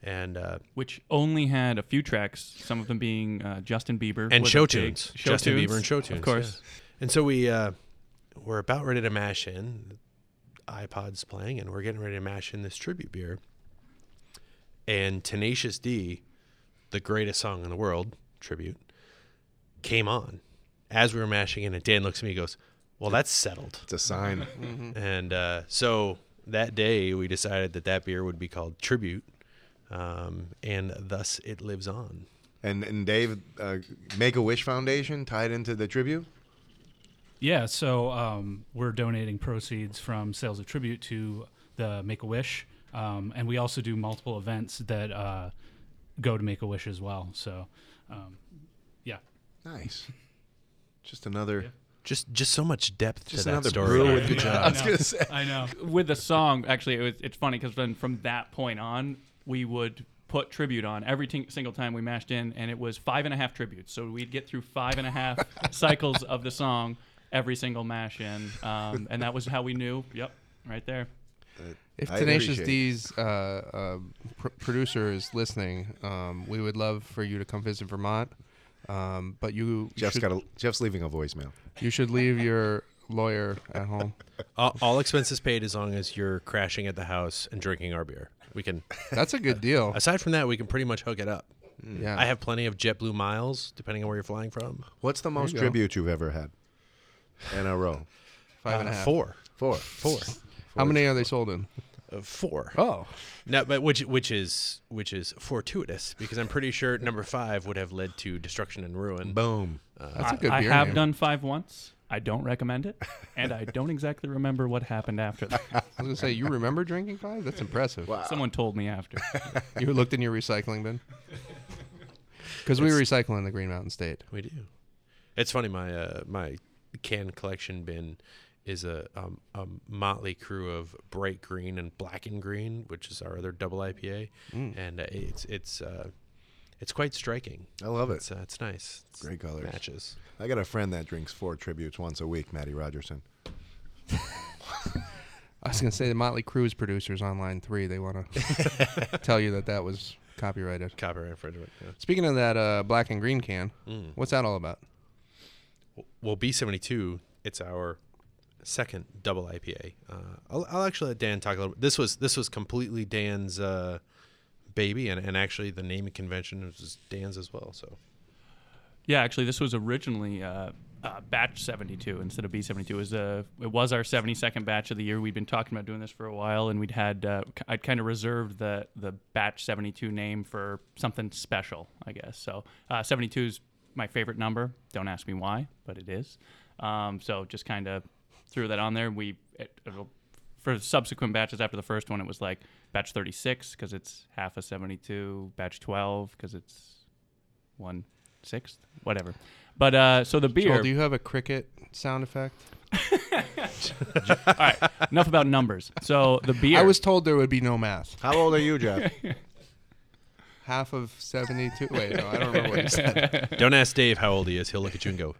and uh,
Which only had a few tracks, some of them being uh, Justin Bieber
and show tunes,
show
Justin
tunes,
Bieber and show tunes,
of course.
yeah. And so we uh, we're about ready to mash in. iPod's playing, and we're getting ready to mash in this tribute beer. And Tenacious D, the greatest song in the world, tribute, came on as we were mashing in, and Dan looks at me and goes, "Well, that's settled."
it's a sign <laughs>
And uh, so that day, we decided that that beer would be called Tribute, um, and thus it lives on.
and and Dave uh, Make a Wish Foundation tied into the tribute
Yeah, so um, we're donating proceeds from sales of tribute to the Make a Wish, um, and we also do multiple events that uh, go to Make a Wish as well. So, um, yeah,
nice. Just another
Just, just so much depth
just
to that
another
story.
brew with
I
good job
I
I was
know.
gonna say.
I know.
with the song actually it was, it's funny because then from that point on we would put tribute on every ting single time we mashed in and it was five and a half tributes. So we'd get through five and a half <laughs> cycles of the song every single mash in. Um, and that was how we knew yep right there
If
I
Tenacious D's uh, uh, pr- producer is listening, um, we would love for you to come visit Vermont. Um, but you
Jeff's
should,
got a Jeff's leaving a voicemail
you should leave your lawyer at home. <laughs>
all, all expenses paid as long as you're crashing at the house and drinking our beer. We can. <laughs>
That's a good deal.
Aside from that, we can pretty much hook it up.
Yeah,
I have plenty of JetBlue miles, depending on where you're flying from.
what's the most
go.
tribute you've ever had in a row
five and a
Uh,
half.
Four,
four
four,
How many are they sold in?
uh, four.
Oh,
No, but which which is which is fortuitous because I'm pretty sure number five would have led to destruction and ruin.
boom
that's a
I-
good
I,
beer
have
name.
done five once I don't recommend it and I don't exactly remember what happened after that <laughs>
I was gonna say, you remember drinking five? That's impressive. Wow.
someone told me after <laughs>
You looked in your recycling bin <laughs> because we recycle in the Green Mountain State.
We do. It's funny. My uh, my can collection bin is a um, a motley crew of bright green and black and green, which is our other double IPA, and uh, it's it's uh, it's quite striking.
I love it
It's uh, it's nice. It's
Great colors.
matches.
I got a friend that drinks four tributes once a week Matty Rogerson <laughs>
I was gonna say the Motley Crue's producers on line three. They want to <laughs> tell you that that was copyrighted.
Copyright infringement. Yeah.
Speaking of that uh, black and green can,
Mm.
what's that all about?
Well, B seventy two. It's our second double IPA. Uh, I'll, I'll actually let Dan talk a little. bit. This was this was completely Dan's uh, baby, and, and actually the naming convention was Dan's as well. So
Yeah, actually, this was originally uh, uh, batch 72 instead of B72. It was, uh, it was our 72nd batch of the year. We'd been talking about doing this for a while, and we'd had uh, I'd kind of reserved the the batch 72 name for something special, I guess. So uh, 72 is my favorite number. Don't ask me why, but it is. Um, so just kind of threw that on there. We it, it'll, for subsequent batches after the first one, it was like batch 36 because it's half a 72, batch 12 because it's one sixth, whatever. But uh, so the beer.
Joel, do you have a cricket sound effect? <laughs> <laughs>
All right, enough about numbers. So the beer.
I was told there would be no math.
How old are you, Jeff? <laughs>
Half of 72. Wait, no, I don't remember what you said.
Don't ask Dave how old he is. He'll look at you and go,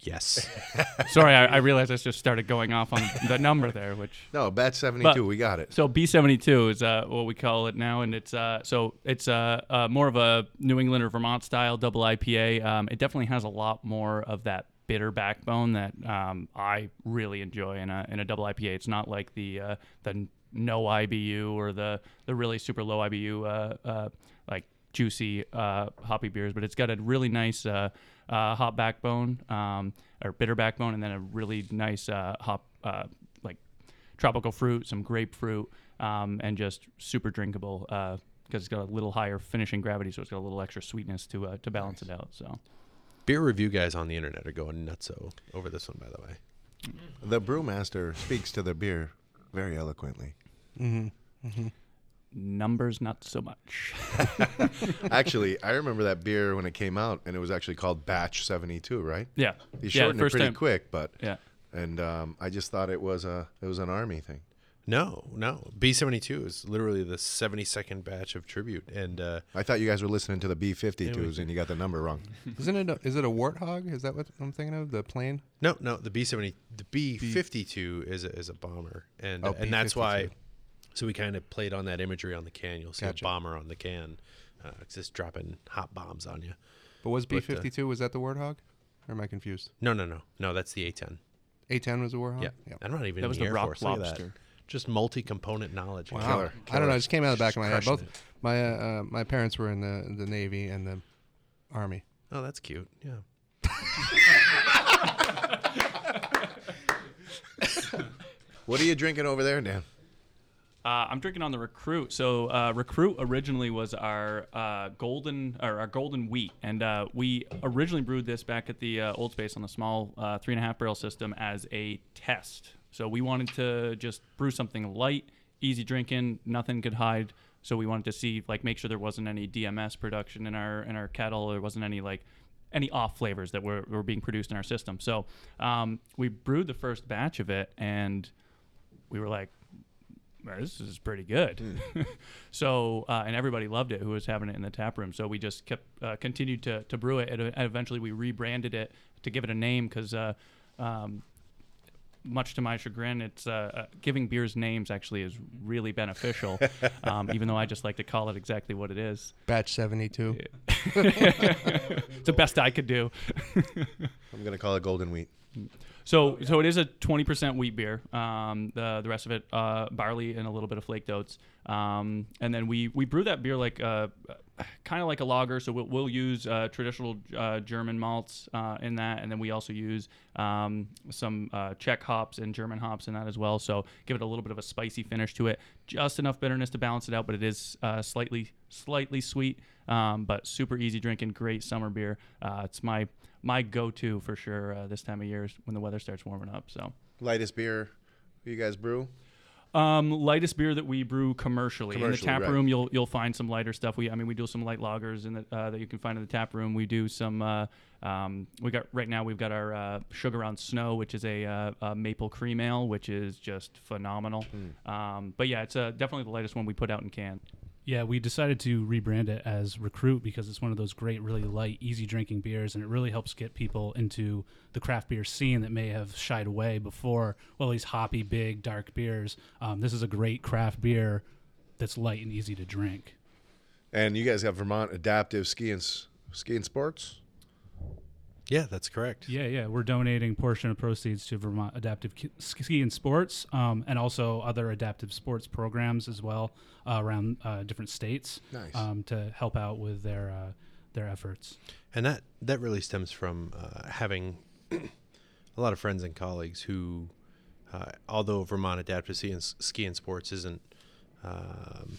"Yes." <laughs>
sorry. I, I realized I just started going off on the number there, which
no, batch 72.
But-
we got it.
So B seventy two is uh, what we call it now, and it's uh, so it's uh, uh, more of a New England or Vermont style double IPA. Um, it definitely has a lot more of that bitter backbone that um, I really enjoy in a in a double IPA. It's not like the uh, the no IBU or the the really super low IBU uh, uh, like juicy uh, hoppy beers, but it's got a really nice uh, uh, hop backbone um, or bitter backbone, and then a really nice uh, hop uh, like tropical fruit, some grapefruit, um, and just super drinkable because it's got a little higher finishing gravity, so it's got a little extra sweetness to uh, to balance it out. So
Beer review guys on the internet are going nutso over this one, by the way.
The brewmaster speaks to the beer very eloquently.
Numbers, not so much. <laughs> <laughs>
Actually, I remember that beer when it came out, and it was actually called Batch 72, right?
yeah,
He
yeah.
shortened
the
it pretty
time,
quick, but
Yeah.
and um, I just thought it was a it was an army thing.
No, no. B seventy two is literally the seventy second batch of tribute, and uh,
I thought you guys were listening to the B52s, and you got the number wrong. <laughs>
Isn't it? A, is it a warthog? Is that what I'm thinking of? The plane?
no, no. The B seventy, the B fifty two is a, is a bomber, and
Oh,
and that's why.
B-52.
So we kind of played on that imagery on the can. You'll see
Gotcha.
a bomber on the can. Uh, it's just dropping hot bombs on you.
But was
uh,
B52? was that the warthog? Or am I confused?
No, no, no, no. That's the A ten.
A10 was a warthog.
Yeah, I'm not even.
That
in
was
the,
the
Air
rock
Force. Look that.
lobster.
Just multi-component knowledge.
Wow.
Killer,
I don't know.
killer.
It just came out of the back of my head. Both
it.
my uh, uh, my parents were in the the Navy and the Army.
Oh, that's cute. Yeah. <laughs>
What are you drinking over there, Dan?
Uh, I'm drinking on the recruit. So uh, recruit originally was our uh, golden or our golden wheat, and uh, we originally brewed this back at the uh, old space on the small uh, three and a half barrel system as a test. So we wanted to just brew something light, easy drinking, nothing could hide. So we wanted to see like make sure there wasn't any DMS production in our in our kettle. There wasn't any like any off flavors that were, were being produced in our system. So um, we brewed the first batch of it, and we were like, "Man, this is pretty good. <laughs> so, uh, and everybody loved it who was having it in the tap room. So we just kept, uh, continued to, to brew it. And uh, eventually we rebranded it to give it a name because, uh, um, much to my chagrin, it's uh, uh, giving beers names actually is really beneficial, <laughs> um, even though I just like to call it exactly what it is.
Batch 72. <laughs>
It's the best I could do.
I'm gonna call it Golden Wheat.
So, so it is a 20% wheat beer. Um, the the rest of it, uh, barley and a little bit of flaked oats. Um, and then we we brew that beer like uh, kind of like a lager. So we'll, we'll use uh, traditional uh, German malts uh, in that, and then we also use um, some uh, Czech hops and German hops in that as well. So give it a little bit of a spicy finish to it, just enough bitterness to balance it out, but it is uh, slightly slightly sweet. Um, but super easy drinking, great summer beer. Uh, it's my my go-to for sure this time of year when the weather starts warming up. So,
Lightest beer you guys brew?
Um, lightest beer that we brew commercially, in the
Commercially,
tap
right.
room, you'll you'll find some lighter stuff. We I mean we do some light lagers in the, uh, that you can find in the tap room. We do some. Uh, um, we got right now we've got our uh, sugar on snow, which is a, uh, a maple cream ale, which is just phenomenal.
Hmm.
Um, but yeah, it's uh, definitely the lightest one we put out in can.
Yeah, we decided to rebrand it as Recruit because it's one of those great, really light, easy drinking beers, and it really helps get people into the craft beer scene that may have shied away before. Well, these hoppy, big, dark beers. Um, this is a great craft beer that's light and easy to drink.
And you guys have Vermont Adaptive Ski and Ski and Sports.
Yeah, that's correct.
Yeah, yeah, we're donating portion of proceeds to Vermont Adaptive Ki- Ski and Sports, um, and also other adaptive sports programs as well uh, around uh, different states
Nice.
um, to help out with their uh, their efforts.
and that that really stems from uh, having <clears throat> a lot of friends and colleagues who, uh, although Vermont Adaptive Ski and, Ski and Sports isn't um,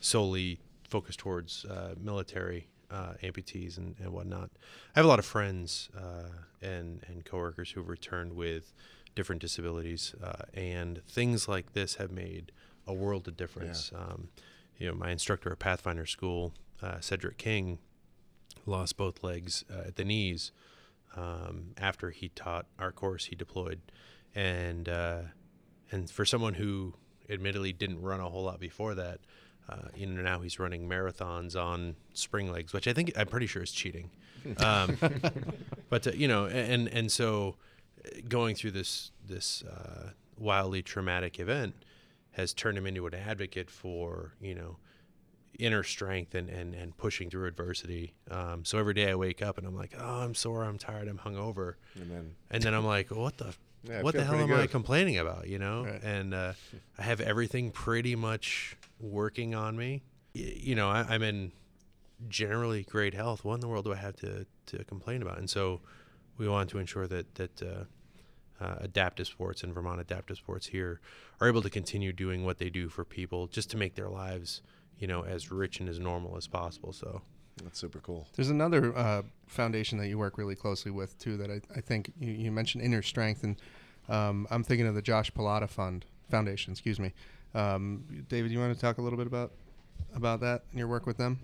solely focused towards uh, military uh, amputees and, and whatnot, I have a lot of friends uh, and and coworkers who've returned with different disabilities, uh, and things like this have made a world of difference. Um, you know, my instructor at Pathfinder School, uh, Cedric King, lost both legs uh, at the knees um, after he taught our course. He deployed, and uh, and for someone who admittedly didn't run a whole lot before that, uh, you know, now he's running marathons on spring legs, which I think I'm pretty sure is cheating. <laughs> Um, but uh, you know, and and so uh, going through this this uh, wildly traumatic event has turned him into an advocate for you know inner strength and, and, and pushing through adversity. Um, so every day I wake up and I'm like, oh, I'm sore, I'm tired, I'm hungover,
And then
and then I'm like, what the
Yeah,
what the hell am
pretty
I complaining about? You know,
Right.
and uh, I have everything pretty much working on me. Y- You know, I, I'm in generally great health. What in the world do I have to, to complain about? And so we want to ensure that that uh, uh, adaptive sports and Vermont adaptive sports here are able to continue doing what they do for people, just to make their lives, you know, as rich and as normal as possible. So
that's super cool.
There's another uh, foundation that you work really closely with too. That I, I think you, you mentioned inner strength, and um, I'm thinking of the Josh Pallotta Fund Foundation. Excuse me, um, David. You want to talk a little bit about about that and your work with them?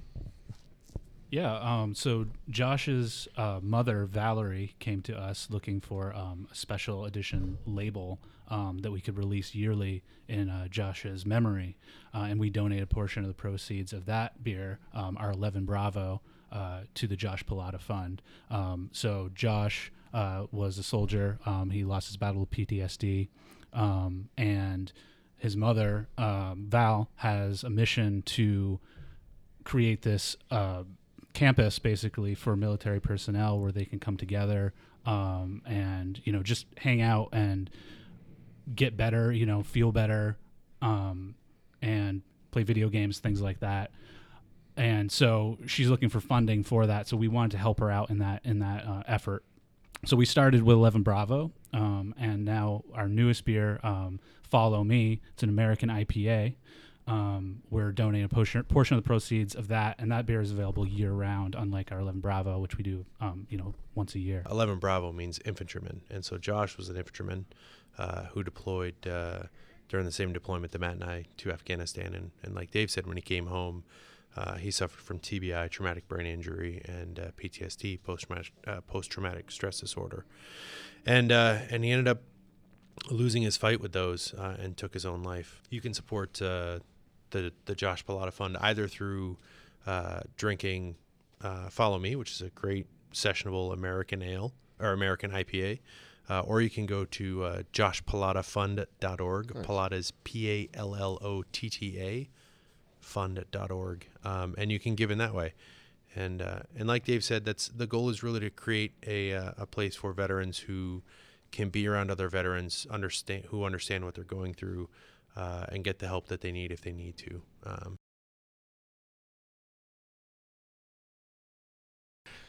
Yeah. Um, so Josh's uh, mother, Valerie, came to us looking for um, a special edition label um, that we could release yearly in uh, Josh's memory. Uh, and we donate a portion of the proceeds of that beer, um, our 11 Bravo, uh, to the Josh Pallotta Fund. Um, so Josh uh, was a soldier. Um, he lost his battle with PTSD. And his mother, Val, has a mission to create this uh, campus basically for military personnel where they can come together um, and you know just hang out and get better you know feel better um, and play video games things like that. And so she's looking for funding for that so we wanted to help her out in that in that uh, effort. So we started with 11 bravo um, and now our newest beer um, follow me. It's an american ipa um, we're donating a portion, portion of the proceeds of that and that beer is available year round unlike our 11 bravo which we do um, you know once a year
11 Bravo means infantryman. And so Josh was an infantryman uh, who deployed uh, during the same deployment that Matt and I to Afghanistan. And, and like Dave said, when he came home, uh, he suffered from TBI, traumatic brain injury, and uh, PTSD, post-traumatic, uh, post-traumatic stress disorder. And, uh, and he ended up losing his fight with those uh, and took his own life. You can support uh, the, the Josh Pallotta Fund either through uh, drinking uh, Follow Me, which is a great sessionable American ale or American IPA, uh, or you can go to uh, joshpallottafund.org. Pallotta is P A L L O T T A fund.org, um, and you can give in that way. And uh, and like Dave said, that's the goal is really to create a uh, a place for veterans who can be around other veterans, understand who understand what they're going through, uh, and get the help that they need if they need to. Um,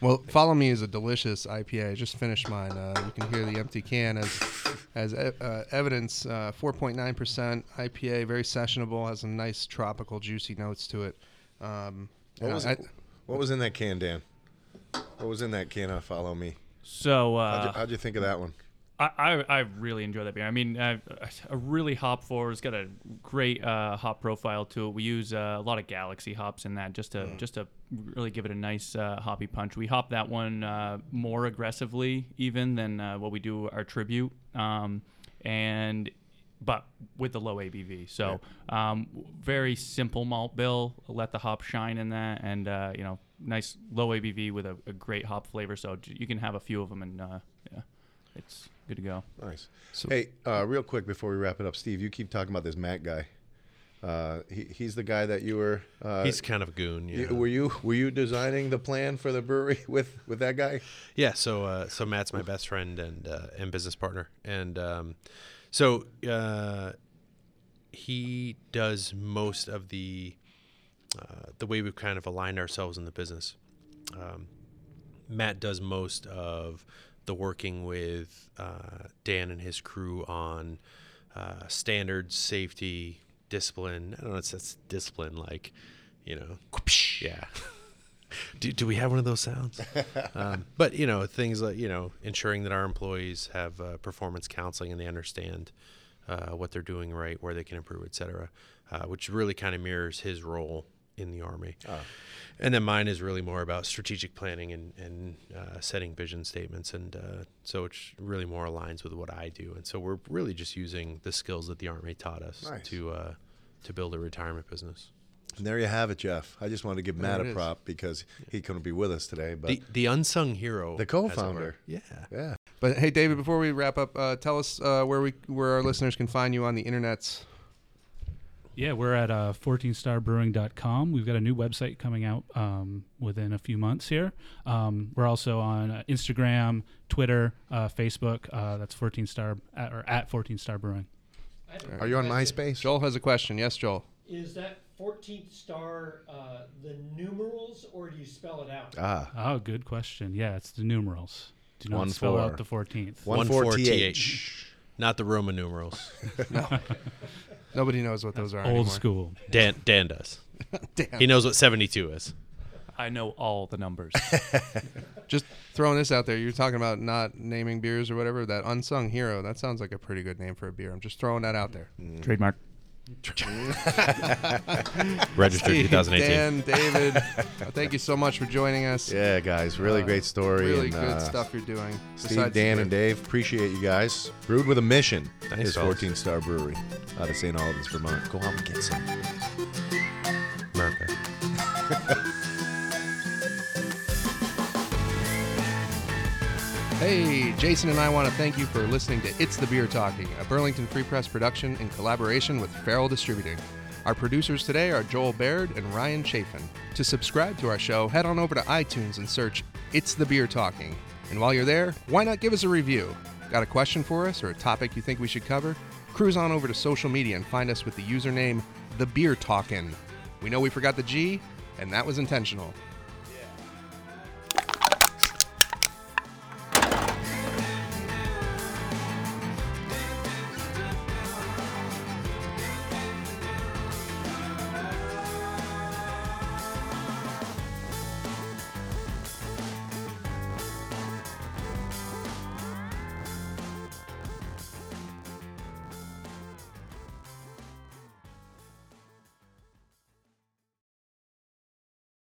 Well, Follow Me is a delicious IPA. I just finished mine. Uh, you can hear the empty can as as e- uh, evidence. Uh, 4.9% IPA, very sessionable, has some nice tropical, juicy notes to it. Um,
What was,
I-
it, what was in that can, Dan? What was in that can of Follow Me?
So
How'd, you,
uh,
how'd you think of that one?
I, I I really enjoy that beer. I mean, uh, a really hop forward. It's got a great uh, hop profile to it. We use uh, a lot of Galaxy hops in that just to just to really give it a nice uh, hoppy punch. We hop that one uh, more aggressively even than uh, what we do our tribute, um, and but with the low ABV. So um, very simple malt bill. Let the hop shine in that, and uh, you know, nice low ABV with a, a great hop flavor. So you can have a few of them, and uh, yeah, it's good to go.
Nice. hey, uh, real quick before we wrap it up, Steve, you keep talking about this Matt guy. Uh, he, he's the guy that you were. Uh,
he's kind of a goon.
you-
Yeah.
Were you were you designing the plan for the brewery <laughs> with with that guy?
Yeah, so uh, so Matt's my best friend and uh, and business partner, and um, so uh, he does most of the uh, the way we've kind of aligned ourselves in the business. Um, Matt does most of the working with uh, Dan and his crew on uh, standards, safety, discipline. I don't know. It's that's discipline, like you know, yeah. <laughs> do, do we have one of those sounds? <laughs> um, but you know, things like you know, ensuring that our employees have uh, performance counseling and they understand uh, what they're doing right, where they can improve, et cetera, uh, which really kind of mirrors his role in the army. And then mine is really more about strategic planning and, and uh, setting vision statements. And uh, so it's really more aligns with what I do. And so we're really just using the skills that the Army taught us
Nice.
to, uh, to build a retirement business.
And there you have it, Jeff. I just wanted to give Matt a
it is.
prop because he couldn't be with us today. But
The, the unsung hero.
The co-founder.
Yeah.
yeah,
But hey, David, before we wrap up, uh, tell us uh, where we where our listeners can find you on the internets.
Yeah, we're at uh, 14starbrewing.com. We've got a new website coming out um, within a few months here. Um, we're also on uh, Instagram, Twitter, uh, Facebook. Uh, that's 14 star at, or at 14 Star Brewing.
are you on MySpace?
Joel has a question. Yes, Joel.
Is that 14th star uh, the numerals or do you spell it out?
Ah,
Oh, good question. Yeah, it's the numerals. Do not
One
spell
four.
out the 14th.
One
One
four
four
TH.
TH. Not the Roman numerals. <laughs> <laughs> <laughs>
Nobody knows what those are
Old
anymore.
school.
Dan, Dan does. <laughs>
Damn.
He knows what 72 is.
I know all the numbers. <laughs>
Just throwing this out there. You're talking about not naming beers or whatever. That unsung hero. That sounds like a pretty good name for a beer. I'm just throwing that out there.
Trademark. <laughs>
Registered
Steve,
2018.
Dan, David, <laughs> thank you so much for joining us.
yeah, guys, really
Uh,
great story.
Really
and,
good
uh,
stuff you're doing.
Steve, Dan, and Dave, appreciate you guys. Brewed with a mission
Thanks,
is 14 Star Brewery out of St. Albans, Vermont. Go out and get some.
America. <laughs>
Hey, Jason and I want to thank you for listening to It's the Beer Talking, a Burlington Free Press production in collaboration with Farrell Distributing. Our producers today are Joel Baird and Ryan Chafin. To subscribe to our show, head on over to iTunes and search It's the Beer Talking. And while you're there, why not give us a review? Got a question for us or a topic you think we should cover? Cruise on over to social media and find us with the username The Beer Talkin'. We know we forgot the G, and that was intentional.